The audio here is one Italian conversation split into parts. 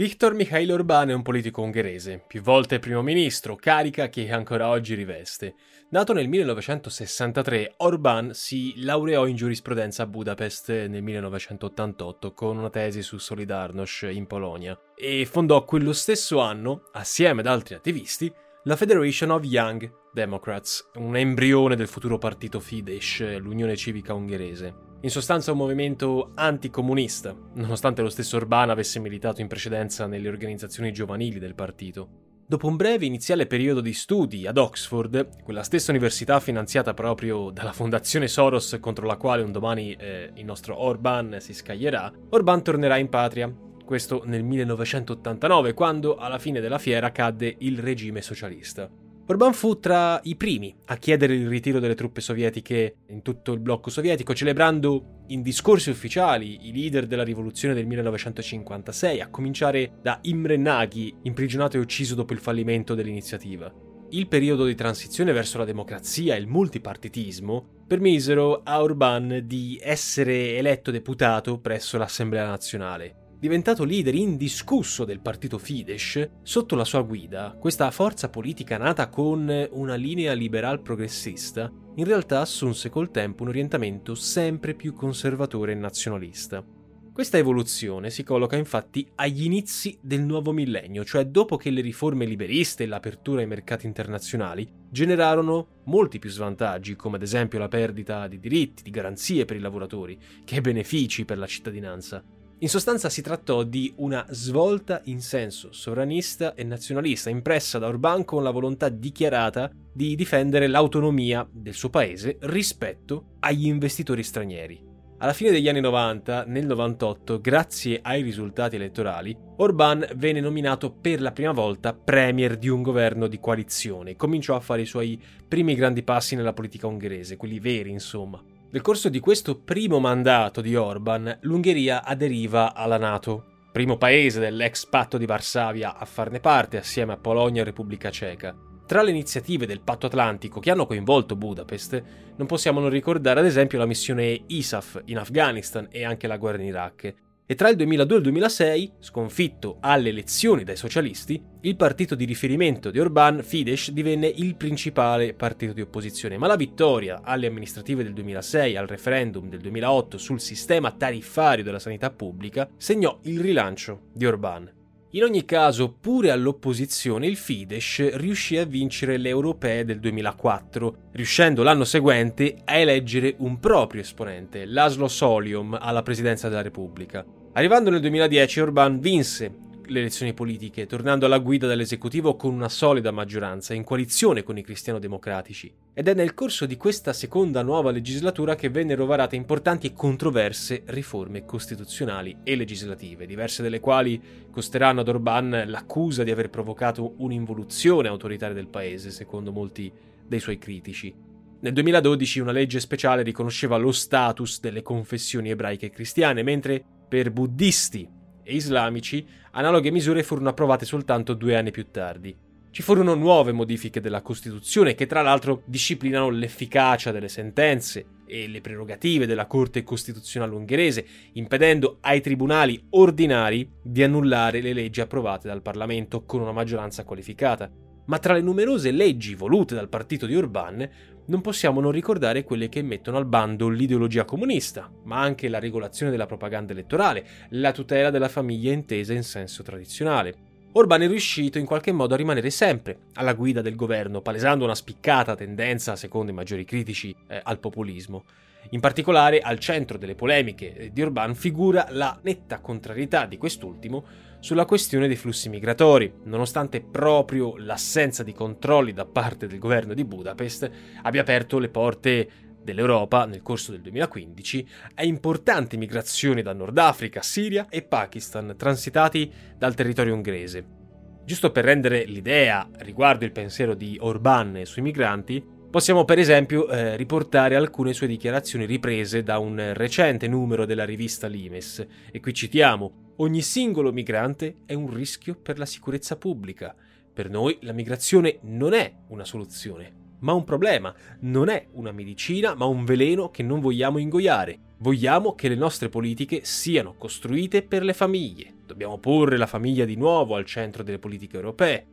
Viktor Mikhail Orbán è un politico ungherese, più volte primo ministro, carica che ancora oggi riveste. Nato nel 1963, Orbán si laureò in giurisprudenza a Budapest nel 1988 con una tesi su Solidarność in Polonia e fondò quello stesso anno, assieme ad altri attivisti, la Federation of Young Democrats, un embrione del futuro partito Fidesz, l'Unione Civica Ungherese. In sostanza un movimento anticomunista, nonostante lo stesso Orbán avesse militato in precedenza nelle organizzazioni giovanili del partito. Dopo un breve iniziale periodo di studi ad Oxford, quella stessa università finanziata proprio dalla fondazione Soros contro la quale un domani eh, il nostro Orbán si scaglierà, Orbán tornerà in patria, questo nel 1989, quando alla fine della fiera cadde il regime socialista. Orbán fu tra i primi a chiedere il ritiro delle truppe sovietiche in tutto il blocco sovietico, celebrando in discorsi ufficiali i leader della rivoluzione del 1956, a cominciare da Imre Nagy, imprigionato e ucciso dopo il fallimento dell'iniziativa. Il periodo di transizione verso la democrazia e il multipartitismo permisero a Orbán di essere eletto deputato presso l'Assemblea nazionale diventato leader indiscusso del partito Fidesz, sotto la sua guida, questa forza politica nata con una linea liberal progressista, in realtà assunse col tempo un orientamento sempre più conservatore e nazionalista. Questa evoluzione si colloca infatti agli inizi del nuovo millennio, cioè dopo che le riforme liberiste e l'apertura ai mercati internazionali generarono molti più svantaggi, come ad esempio la perdita di diritti, di garanzie per i lavoratori, che benefici per la cittadinanza. In sostanza si trattò di una svolta in senso sovranista e nazionalista, impressa da Orbán con la volontà dichiarata di difendere l'autonomia del suo paese rispetto agli investitori stranieri. Alla fine degli anni 90, nel 98, grazie ai risultati elettorali, Orbán venne nominato per la prima volta premier di un governo di coalizione e cominciò a fare i suoi primi grandi passi nella politica ungherese, quelli veri insomma. Nel corso di questo primo mandato di Orban, l'Ungheria aderiva alla Nato, primo paese dell'ex patto di Varsavia a farne parte assieme a Polonia e Repubblica Ceca. Tra le iniziative del patto atlantico che hanno coinvolto Budapest, non possiamo non ricordare ad esempio la missione ISAF in Afghanistan e anche la guerra in Iraq, e tra il 2002 e il 2006, sconfitto alle elezioni dai socialisti, il partito di riferimento di Orbán, Fidesz, divenne il principale partito di opposizione, ma la vittoria alle amministrative del 2006 e al referendum del 2008 sul sistema tariffario della sanità pubblica segnò il rilancio di Orbán. In ogni caso, pure all'opposizione, il Fidesz riuscì a vincere le europee del 2004, riuscendo l'anno seguente a eleggere un proprio esponente, Laszlo Soliom, alla presidenza della Repubblica. Arrivando nel 2010 Orbán vinse le elezioni politiche, tornando alla guida dell'esecutivo con una solida maggioranza, in coalizione con i cristiano-democratici. Ed è nel corso di questa seconda nuova legislatura che vennero varate importanti e controverse riforme costituzionali e legislative, diverse delle quali costeranno ad Orbán l'accusa di aver provocato un'involuzione autoritaria del paese, secondo molti dei suoi critici. Nel 2012 una legge speciale riconosceva lo status delle confessioni ebraiche e cristiane, mentre per buddisti e islamici, analoghe misure furono approvate soltanto due anni più tardi. Ci furono nuove modifiche della Costituzione che tra l'altro disciplinano l'efficacia delle sentenze e le prerogative della Corte Costituzionale ungherese, impedendo ai tribunali ordinari di annullare le leggi approvate dal Parlamento con una maggioranza qualificata. Ma tra le numerose leggi volute dal partito di Orbán non possiamo non ricordare quelle che mettono al bando l'ideologia comunista, ma anche la regolazione della propaganda elettorale, la tutela della famiglia intesa in senso tradizionale. Orban è riuscito in qualche modo a rimanere sempre alla guida del governo, palesando una spiccata tendenza, secondo i maggiori critici, eh, al populismo. In particolare, al centro delle polemiche eh, di Orban figura la netta contrarietà di quest'ultimo sulla questione dei flussi migratori, nonostante proprio l'assenza di controlli da parte del governo di Budapest abbia aperto le porte dell'Europa nel corso del 2015 a importanti migrazioni da Nord Africa, Siria e Pakistan transitati dal territorio ungherese. Giusto per rendere l'idea riguardo il pensiero di Orban sui migranti, possiamo per esempio eh, riportare alcune sue dichiarazioni riprese da un recente numero della rivista Limes, e qui citiamo Ogni singolo migrante è un rischio per la sicurezza pubblica. Per noi la migrazione non è una soluzione, ma un problema. Non è una medicina, ma un veleno che non vogliamo ingoiare. Vogliamo che le nostre politiche siano costruite per le famiglie. Dobbiamo porre la famiglia di nuovo al centro delle politiche europee.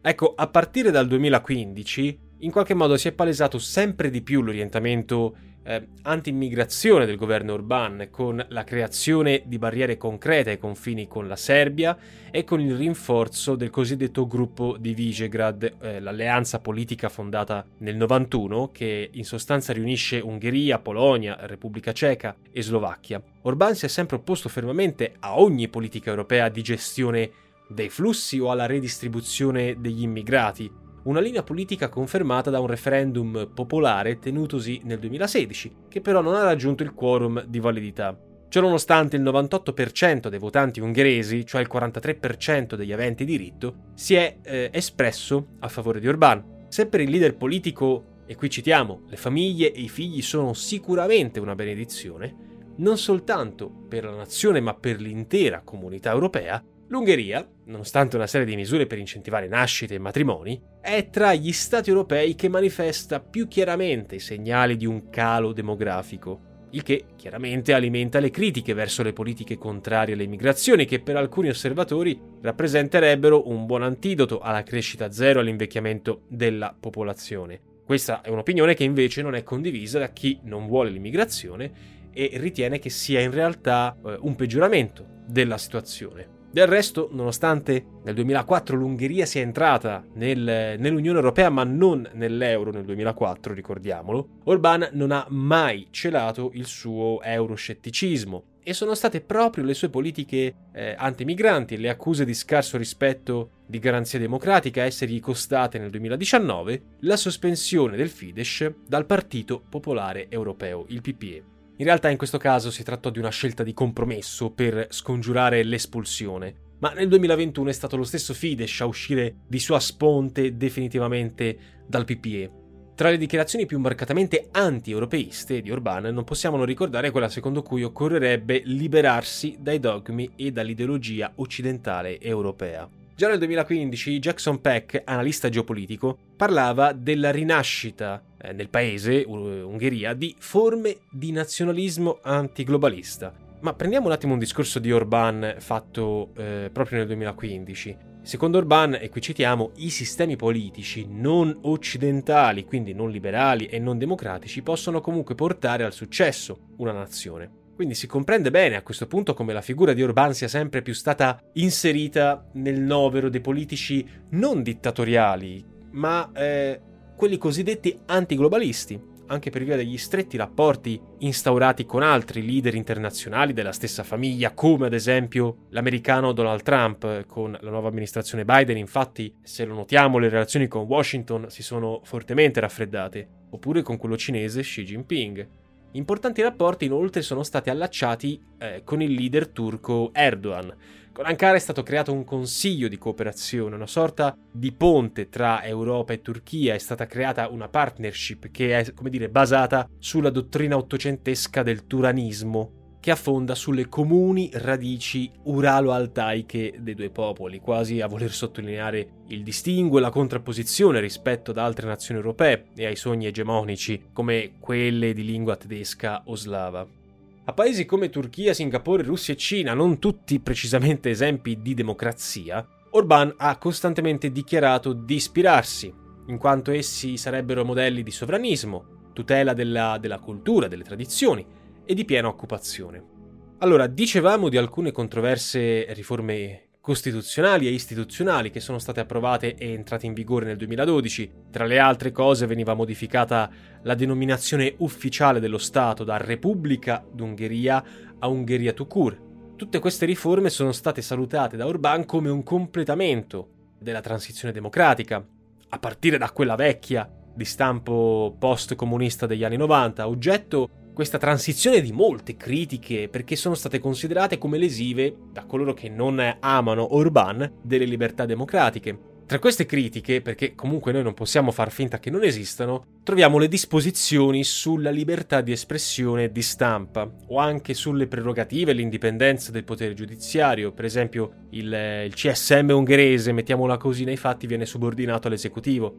Ecco, a partire dal 2015, in qualche modo si è palesato sempre di più l'orientamento eh, anti-immigrazione del governo Orban, con la creazione di barriere concrete ai confini con la Serbia e con il rinforzo del cosiddetto gruppo di Visegrad, eh, l'alleanza politica fondata nel 91 che in sostanza riunisce Ungheria, Polonia, Repubblica Ceca e Slovacchia. Orban si è sempre opposto fermamente a ogni politica europea di gestione dei flussi o alla redistribuzione degli immigrati, una linea politica confermata da un referendum popolare tenutosi nel 2016, che però non ha raggiunto il quorum di validità. Ciononostante il 98% dei votanti ungheresi, cioè il 43% degli aventi diritto, si è eh, espresso a favore di Orbán. Se per il leader politico, e qui citiamo, le famiglie e i figli sono sicuramente una benedizione, non soltanto per la nazione ma per l'intera comunità europea, L'Ungheria, nonostante una serie di misure per incentivare nascite e matrimoni, è tra gli stati europei che manifesta più chiaramente i segnali di un calo demografico, il che chiaramente alimenta le critiche verso le politiche contrarie alle migrazioni che per alcuni osservatori rappresenterebbero un buon antidoto alla crescita zero e all'invecchiamento della popolazione. Questa è un'opinione che invece non è condivisa da chi non vuole l'immigrazione e ritiene che sia in realtà eh, un peggioramento della situazione. Del resto, nonostante nel 2004 l'Ungheria sia entrata nel, nell'Unione Europea ma non nell'euro nel 2004, ricordiamolo, Orbán non ha mai celato il suo euroscetticismo e sono state proprio le sue politiche eh, antimigranti e le accuse di scarso rispetto di garanzia democratica a essergli costate nel 2019 la sospensione del Fidesz dal Partito Popolare Europeo, il PPE. In realtà in questo caso si trattò di una scelta di compromesso per scongiurare l'espulsione, ma nel 2021 è stato lo stesso Fidesz a uscire di sua sponte definitivamente dal PPE. Tra le dichiarazioni più marcatamente anti-europeiste di Orbán non possiamo non ricordare quella secondo cui occorrerebbe liberarsi dai dogmi e dall'ideologia occidentale europea. Già nel 2015 Jackson Peck, analista geopolitico, parlava della rinascita nel paese, Ungheria, di forme di nazionalismo antiglobalista. Ma prendiamo un attimo un discorso di Orban fatto eh, proprio nel 2015. Secondo Orban, e qui citiamo, i sistemi politici non occidentali, quindi non liberali e non democratici, possono comunque portare al successo una nazione. Quindi si comprende bene a questo punto come la figura di Orban sia sempre più stata inserita nel novero dei politici non dittatoriali, ma eh, quelli cosiddetti antiglobalisti, anche per via degli stretti rapporti instaurati con altri leader internazionali della stessa famiglia, come ad esempio l'americano Donald Trump con la nuova amministrazione Biden. Infatti, se lo notiamo, le relazioni con Washington si sono fortemente raffreddate, oppure con quello cinese Xi Jinping. Importanti rapporti inoltre sono stati allacciati eh, con il leader turco Erdogan. Con Ankara è stato creato un consiglio di cooperazione, una sorta di ponte tra Europa e Turchia, è stata creata una partnership che è, come dire, basata sulla dottrina ottocentesca del turanismo, che affonda sulle comuni radici uralo-altaiche dei due popoli, quasi a voler sottolineare il distinguo e la contrapposizione rispetto ad altre nazioni europee e ai sogni egemonici come quelle di lingua tedesca o slava. A paesi come Turchia, Singapore, Russia e Cina, non tutti precisamente esempi di democrazia, Orbán ha costantemente dichiarato di ispirarsi, in quanto essi sarebbero modelli di sovranismo, tutela della, della cultura, delle tradizioni, e di piena occupazione. Allora, dicevamo di alcune controverse riforme costituzionali e istituzionali che sono state approvate e entrate in vigore nel 2012. Tra le altre cose veniva modificata la denominazione ufficiale dello Stato da Repubblica d'Ungheria a Ungheria to cure. Tutte queste riforme sono state salutate da Orbán come un completamento della transizione democratica, a partire da quella vecchia di stampo post-comunista degli anni 90, oggetto questa transizione di molte critiche perché sono state considerate come lesive da coloro che non amano Orbán delle libertà democratiche. Tra queste critiche, perché comunque noi non possiamo far finta che non esistano, troviamo le disposizioni sulla libertà di espressione e di stampa, o anche sulle prerogative e l'indipendenza del potere giudiziario. Per esempio, il, il CSM ungherese, mettiamola così nei fatti, viene subordinato all'esecutivo.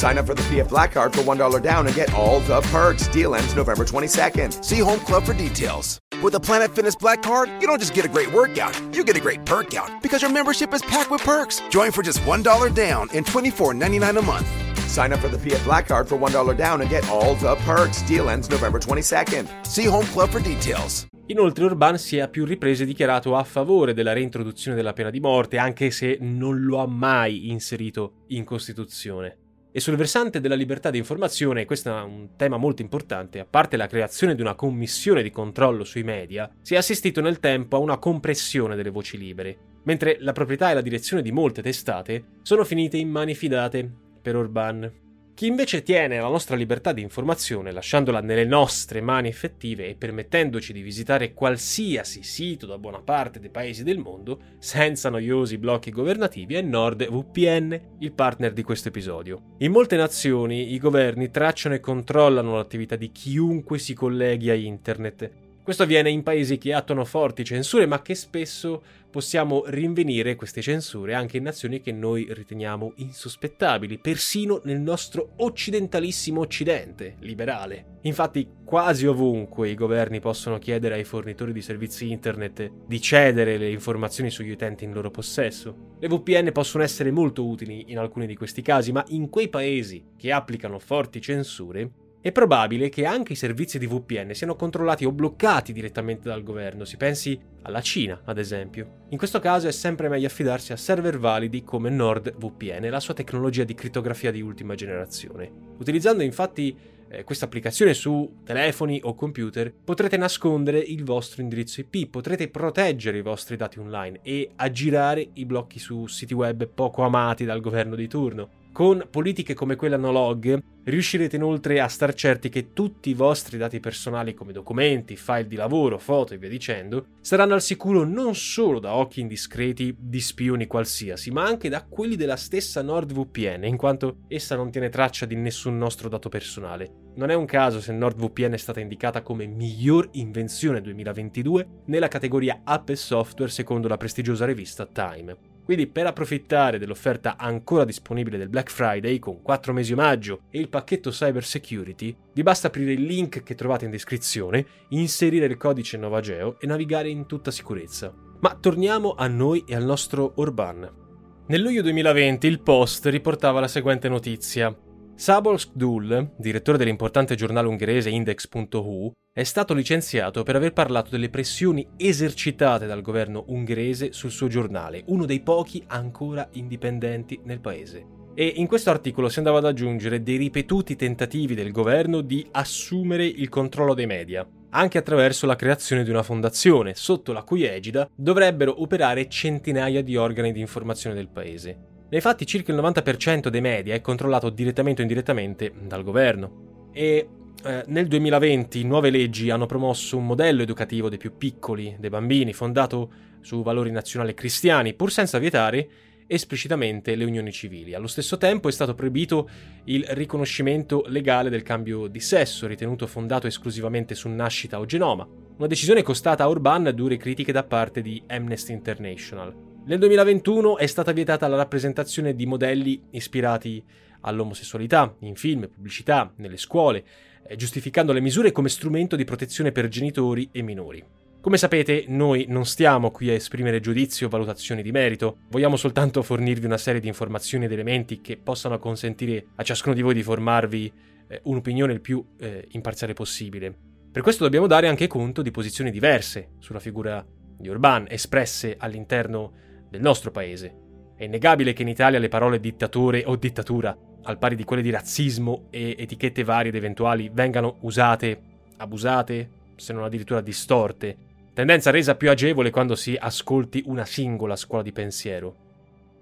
Sign up for the PF Black Card for $1 down and get all the perks. Deal ends November 22nd. See Home Club for details. With the Planet Fitness Black Card, you don't just get a great workout, you get a great perk out because your membership is packed with perks. Join for just $1 down and $24.99 a month. Sign up for the PF Black Card for $1 down and get all the perks. Deal ends November 22nd. See Home Club for details. Inoltre Orban si è a più riprese dichiarato a favore della reintroduzione della pena di morte, anche se non lo ha mai inserito in Costituzione. E sul versante della libertà di informazione, questo è un tema molto importante, a parte la creazione di una commissione di controllo sui media, si è assistito nel tempo a una compressione delle voci libere, mentre la proprietà e la direzione di molte testate sono finite in mani fidate per Orban. Chi invece tiene alla nostra libertà di informazione, lasciandola nelle nostre mani effettive e permettendoci di visitare qualsiasi sito da buona parte dei paesi del mondo, senza noiosi blocchi governativi, è NordVPN, il partner di questo episodio. In molte nazioni i governi tracciano e controllano l'attività di chiunque si colleghi a internet, questo avviene in paesi che attuano forti censure, ma che spesso possiamo rinvenire queste censure anche in nazioni che noi riteniamo insospettabili, persino nel nostro occidentalissimo occidente liberale. Infatti, quasi ovunque i governi possono chiedere ai fornitori di servizi internet di cedere le informazioni sugli utenti in loro possesso. Le VPN possono essere molto utili in alcuni di questi casi, ma in quei paesi che applicano forti censure è probabile che anche i servizi di VPN siano controllati o bloccati direttamente dal governo, si pensi alla Cina, ad esempio. In questo caso è sempre meglio affidarsi a server validi come NordVPN la sua tecnologia di crittografia di ultima generazione. Utilizzando infatti eh, questa applicazione su telefoni o computer potrete nascondere il vostro indirizzo IP, potrete proteggere i vostri dati online e aggirare i blocchi su siti web poco amati dal governo di turno. Con politiche come quella Nolog riuscirete inoltre a star certi che tutti i vostri dati personali come documenti, file di lavoro, foto e via dicendo saranno al sicuro non solo da occhi indiscreti di spioni qualsiasi, ma anche da quelli della stessa NordVPN, in quanto essa non tiene traccia di nessun nostro dato personale. Non è un caso se NordVPN è stata indicata come miglior invenzione 2022 nella categoria app e software secondo la prestigiosa rivista Time. Quindi per approfittare dell'offerta ancora disponibile del Black Friday con 4 mesi omaggio e il pacchetto Cyber Security, vi basta aprire il link che trovate in descrizione, inserire il codice Novageo e navigare in tutta sicurezza. Ma torniamo a noi e al nostro Orban. Nel luglio 2020 il Post riportava la seguente notizia. Sabol Skdul, direttore dell'importante giornale ungherese Index.hu, è stato licenziato per aver parlato delle pressioni esercitate dal governo ungherese sul suo giornale, uno dei pochi ancora indipendenti nel paese. E in questo articolo si andava ad aggiungere dei ripetuti tentativi del governo di assumere il controllo dei media, anche attraverso la creazione di una fondazione, sotto la cui egida dovrebbero operare centinaia di organi di informazione del paese. Nei fatti circa il 90% dei media è controllato direttamente o indirettamente dal governo e eh, nel 2020 nuove leggi hanno promosso un modello educativo dei più piccoli, dei bambini, fondato su valori nazionali cristiani, pur senza vietare esplicitamente le unioni civili. Allo stesso tempo è stato proibito il riconoscimento legale del cambio di sesso, ritenuto fondato esclusivamente su nascita o genoma, una decisione costata a Orban dure critiche da parte di Amnesty International. Nel 2021 è stata vietata la rappresentazione di modelli ispirati all'omosessualità in film, pubblicità, nelle scuole, eh, giustificando le misure come strumento di protezione per genitori e minori. Come sapete, noi non stiamo qui a esprimere giudizi o valutazioni di merito, vogliamo soltanto fornirvi una serie di informazioni ed elementi che possano consentire a ciascuno di voi di formarvi eh, un'opinione il più eh, imparziale possibile. Per questo dobbiamo dare anche conto di posizioni diverse sulla figura di Orban, espresse all'interno del nostro paese. È innegabile che in Italia le parole dittatore o dittatura, al pari di quelle di razzismo e etichette varie ed eventuali, vengano usate, abusate, se non addirittura distorte, tendenza resa più agevole quando si ascolti una singola scuola di pensiero.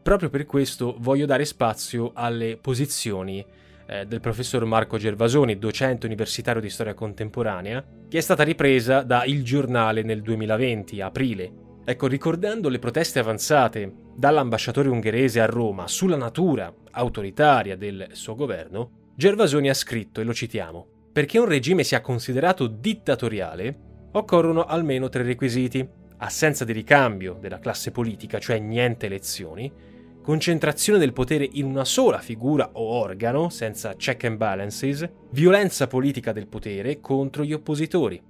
Proprio per questo voglio dare spazio alle posizioni eh, del professor Marco Gervasoni, docente universitario di storia contemporanea, che è stata ripresa da Il Giornale nel 2020, aprile. Ecco, ricordando le proteste avanzate dall'ambasciatore ungherese a Roma sulla natura autoritaria del suo governo, Gervasoni ha scritto, e lo citiamo, perché un regime sia considerato dittatoriale, occorrono almeno tre requisiti. Assenza di ricambio della classe politica, cioè niente elezioni, concentrazione del potere in una sola figura o organo, senza check and balances, violenza politica del potere contro gli oppositori.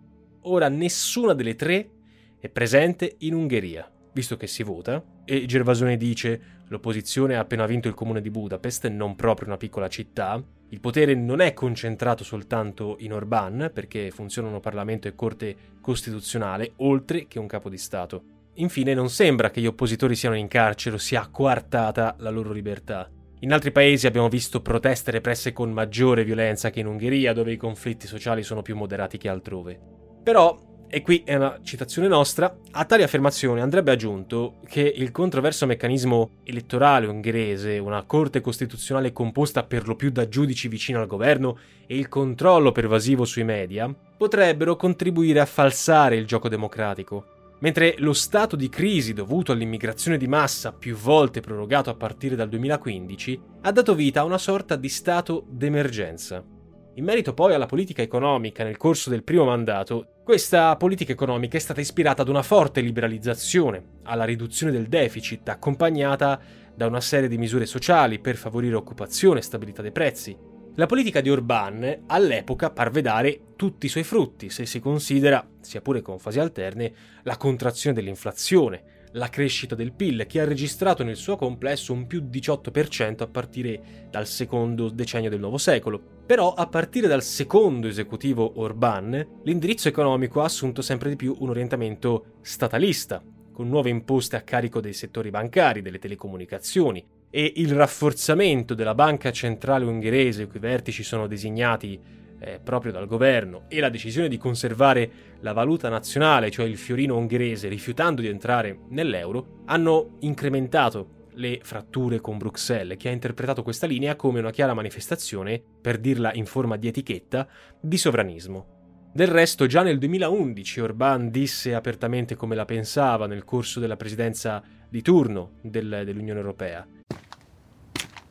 Ora nessuna delle tre è presente in Ungheria, visto che si vota, e Gervasone dice l'opposizione ha appena vinto il comune di Budapest, non proprio una piccola città, il potere non è concentrato soltanto in Orban, perché funzionano Parlamento e Corte Costituzionale, oltre che un capo di Stato. Infine, non sembra che gli oppositori siano in carcere o sia coartata la loro libertà. In altri paesi abbiamo visto proteste represse con maggiore violenza che in Ungheria, dove i conflitti sociali sono più moderati che altrove. Però e qui è una citazione nostra, a tale affermazione andrebbe aggiunto che il controverso meccanismo elettorale ungherese, una corte costituzionale composta per lo più da giudici vicino al governo e il controllo pervasivo sui media, potrebbero contribuire a falsare il gioco democratico. Mentre lo stato di crisi dovuto all'immigrazione di massa, più volte prorogato a partire dal 2015, ha dato vita a una sorta di stato d'emergenza. In merito poi alla politica economica nel corso del primo mandato, questa politica economica è stata ispirata ad una forte liberalizzazione, alla riduzione del deficit, accompagnata da una serie di misure sociali per favorire occupazione e stabilità dei prezzi. La politica di Orban all'epoca parve dare tutti i suoi frutti, se si considera, sia pure con fasi alterne, la contrazione dell'inflazione, la crescita del PIL, che ha registrato nel suo complesso un più 18% a partire dal secondo decennio del nuovo secolo. Però a partire dal secondo esecutivo Orban, l'indirizzo economico ha assunto sempre di più un orientamento statalista, con nuove imposte a carico dei settori bancari, delle telecomunicazioni, e il rafforzamento della banca centrale ungherese, i cui vertici sono designati eh, proprio dal governo e la decisione di conservare la valuta nazionale, cioè il fiorino ungherese, rifiutando di entrare nell'euro, hanno incrementato le fratture con Bruxelles, che ha interpretato questa linea come una chiara manifestazione, per dirla in forma di etichetta, di sovranismo. Del resto, già nel 2011 Orbán disse apertamente come la pensava nel corso della presidenza di turno del, dell'Unione Europea.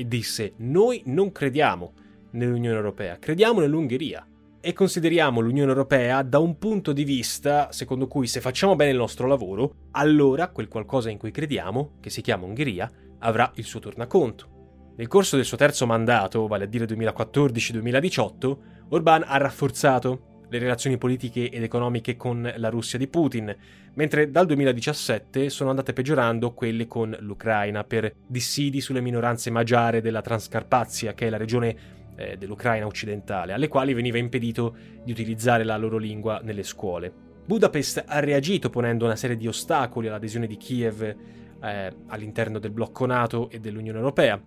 E disse noi non crediamo nell'Unione Europea, crediamo nell'Ungheria e consideriamo l'Unione Europea da un punto di vista secondo cui se facciamo bene il nostro lavoro, allora quel qualcosa in cui crediamo, che si chiama Ungheria, avrà il suo tornaconto. Nel corso del suo terzo mandato, vale a dire 2014-2018, Orbán ha rafforzato le relazioni politiche ed economiche con la Russia di Putin, mentre dal 2017 sono andate peggiorando quelle con l'Ucraina per dissidi sulle minoranze magiare della Transcarpazia, che è la regione eh, dell'Ucraina occidentale, alle quali veniva impedito di utilizzare la loro lingua nelle scuole. Budapest ha reagito ponendo una serie di ostacoli all'adesione di Kiev eh, all'interno del blocco NATO e dell'Unione Europea.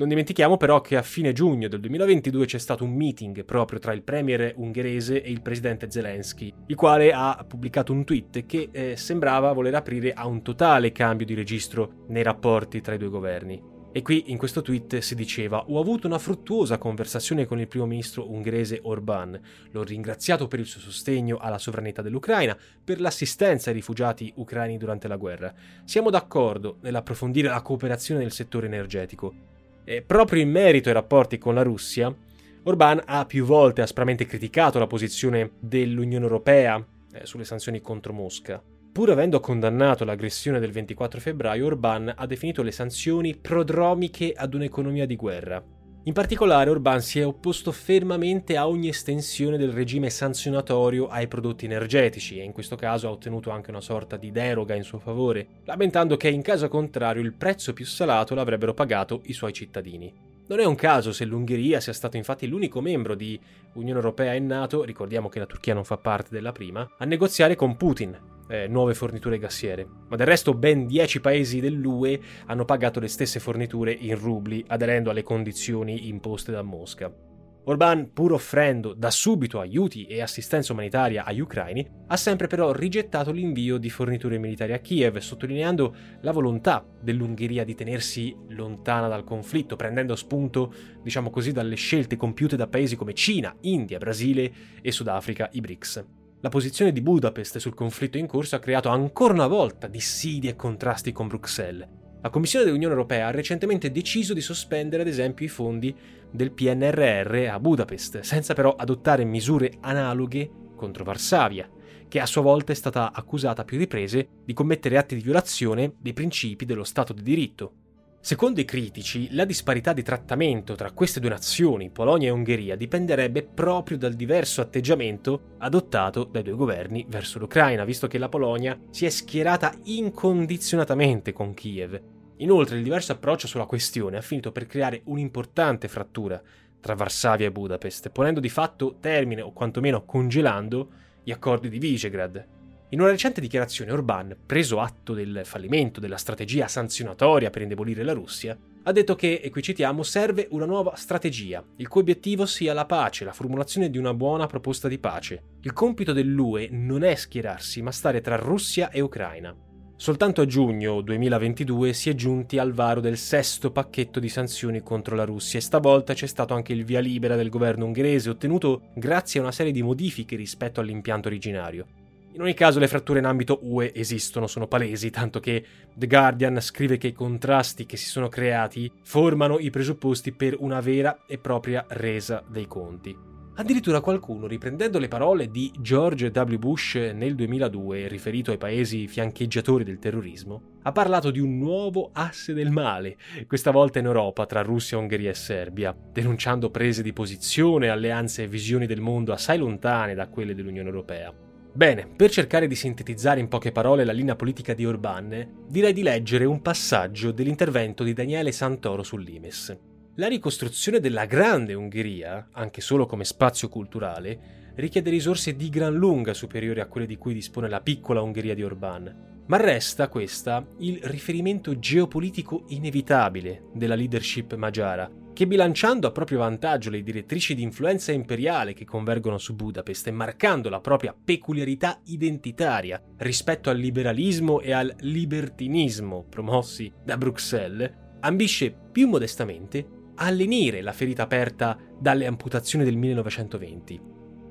Non dimentichiamo però che a fine giugno del 2022 c'è stato un meeting proprio tra il premier ungherese e il presidente Zelensky, il quale ha pubblicato un tweet che eh, sembrava voler aprire a un totale cambio di registro nei rapporti tra i due governi. E qui in questo tweet si diceva: Ho avuto una fruttuosa conversazione con il primo ministro ungherese Orbán. L'ho ringraziato per il suo sostegno alla sovranità dell'Ucraina, per l'assistenza ai rifugiati ucraini durante la guerra. Siamo d'accordo nell'approfondire la cooperazione nel settore energetico. E proprio in merito ai rapporti con la Russia, Orbán ha più volte aspramente criticato la posizione dell'Unione Europea eh, sulle sanzioni contro Mosca. Pur avendo condannato l'aggressione del 24 febbraio, Orbán ha definito le sanzioni prodromiche ad un'economia di guerra. In particolare Orbán si è opposto fermamente a ogni estensione del regime sanzionatorio ai prodotti energetici e in questo caso ha ottenuto anche una sorta di deroga in suo favore, lamentando che in caso contrario il prezzo più salato l'avrebbero pagato i suoi cittadini. Non è un caso se l'Ungheria sia stato infatti l'unico membro di Unione Europea e NATO, ricordiamo che la Turchia non fa parte della prima, a negoziare con Putin, eh, nuove forniture gassiere, ma del resto ben 10 paesi dell'UE hanno pagato le stesse forniture in rubli, aderendo alle condizioni imposte da Mosca. Orbán, pur offrendo da subito aiuti e assistenza umanitaria agli ucraini, ha sempre però rigettato l'invio di forniture militari a Kiev, sottolineando la volontà dell'Ungheria di tenersi lontana dal conflitto, prendendo spunto, diciamo così, dalle scelte compiute da paesi come Cina, India, Brasile e Sudafrica, i BRICS. La posizione di Budapest sul conflitto in corso ha creato ancora una volta dissidi e contrasti con Bruxelles. La Commissione dell'Unione Europea ha recentemente deciso di sospendere ad esempio i fondi del PNRR a Budapest, senza però adottare misure analoghe contro Varsavia, che a sua volta è stata accusata a più riprese di commettere atti di violazione dei principi dello Stato di diritto. Secondo i critici, la disparità di trattamento tra queste due nazioni, Polonia e Ungheria, dipenderebbe proprio dal diverso atteggiamento adottato dai due governi verso l'Ucraina, visto che la Polonia si è schierata incondizionatamente con Kiev. Inoltre, il diverso approccio sulla questione ha finito per creare un'importante frattura tra Varsavia e Budapest, ponendo di fatto termine o quantomeno congelando gli accordi di Visegrad, in una recente dichiarazione Orbán, preso atto del fallimento della strategia sanzionatoria per indebolire la Russia, ha detto che, e qui citiamo, serve una nuova strategia, il cui obiettivo sia la pace, la formulazione di una buona proposta di pace. Il compito dell'UE non è schierarsi, ma stare tra Russia e Ucraina. Soltanto a giugno 2022 si è giunti al varo del sesto pacchetto di sanzioni contro la Russia e stavolta c'è stato anche il via libera del governo ungherese, ottenuto grazie a una serie di modifiche rispetto all'impianto originario. In ogni caso le fratture in ambito UE esistono, sono palesi, tanto che The Guardian scrive che i contrasti che si sono creati formano i presupposti per una vera e propria resa dei conti. Addirittura qualcuno, riprendendo le parole di George W. Bush nel 2002, riferito ai paesi fiancheggiatori del terrorismo, ha parlato di un nuovo asse del male, questa volta in Europa tra Russia, Ungheria e Serbia, denunciando prese di posizione, alleanze e visioni del mondo assai lontane da quelle dell'Unione Europea. Bene, per cercare di sintetizzare in poche parole la linea politica di Orbán, direi di leggere un passaggio dell'intervento di Daniele Santoro sull'Imes. La ricostruzione della grande Ungheria, anche solo come spazio culturale, richiede risorse di gran lunga superiori a quelle di cui dispone la piccola Ungheria di Orbán, ma resta questa il riferimento geopolitico inevitabile della leadership magiara, che bilanciando a proprio vantaggio le direttrici di influenza imperiale che convergono su Budapest e marcando la propria peculiarità identitaria rispetto al liberalismo e al libertinismo promossi da Bruxelles, ambisce più modestamente a lenire la ferita aperta dalle amputazioni del 1920.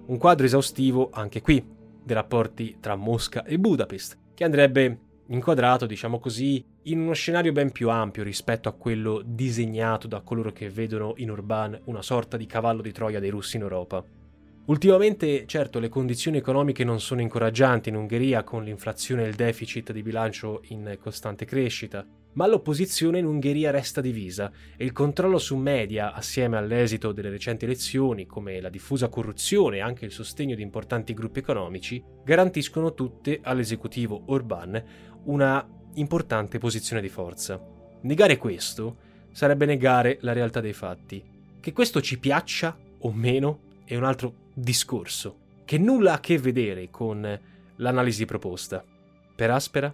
Un quadro esaustivo anche qui dei rapporti tra Mosca e Budapest, che andrebbe inquadrato, diciamo così, in uno scenario ben più ampio rispetto a quello disegnato da coloro che vedono in Orbán una sorta di cavallo di Troia dei russi in Europa. Ultimamente, certo, le condizioni economiche non sono incoraggianti in Ungheria con l'inflazione e il deficit di bilancio in costante crescita. ma l'opposizione in Ungheria resta divisa e il controllo su media, assieme all'esito delle recenti elezioni, come la diffusa corruzione e anche il sostegno di importanti gruppi economici, garantiscono tutte all'esecutivo Orban una importante posizione di forza. Negare questo sarebbe negare la realtà dei fatti. Che questo ci piaccia o meno è un altro discorso, che nulla ha a che vedere con l'analisi proposta. Per aspera,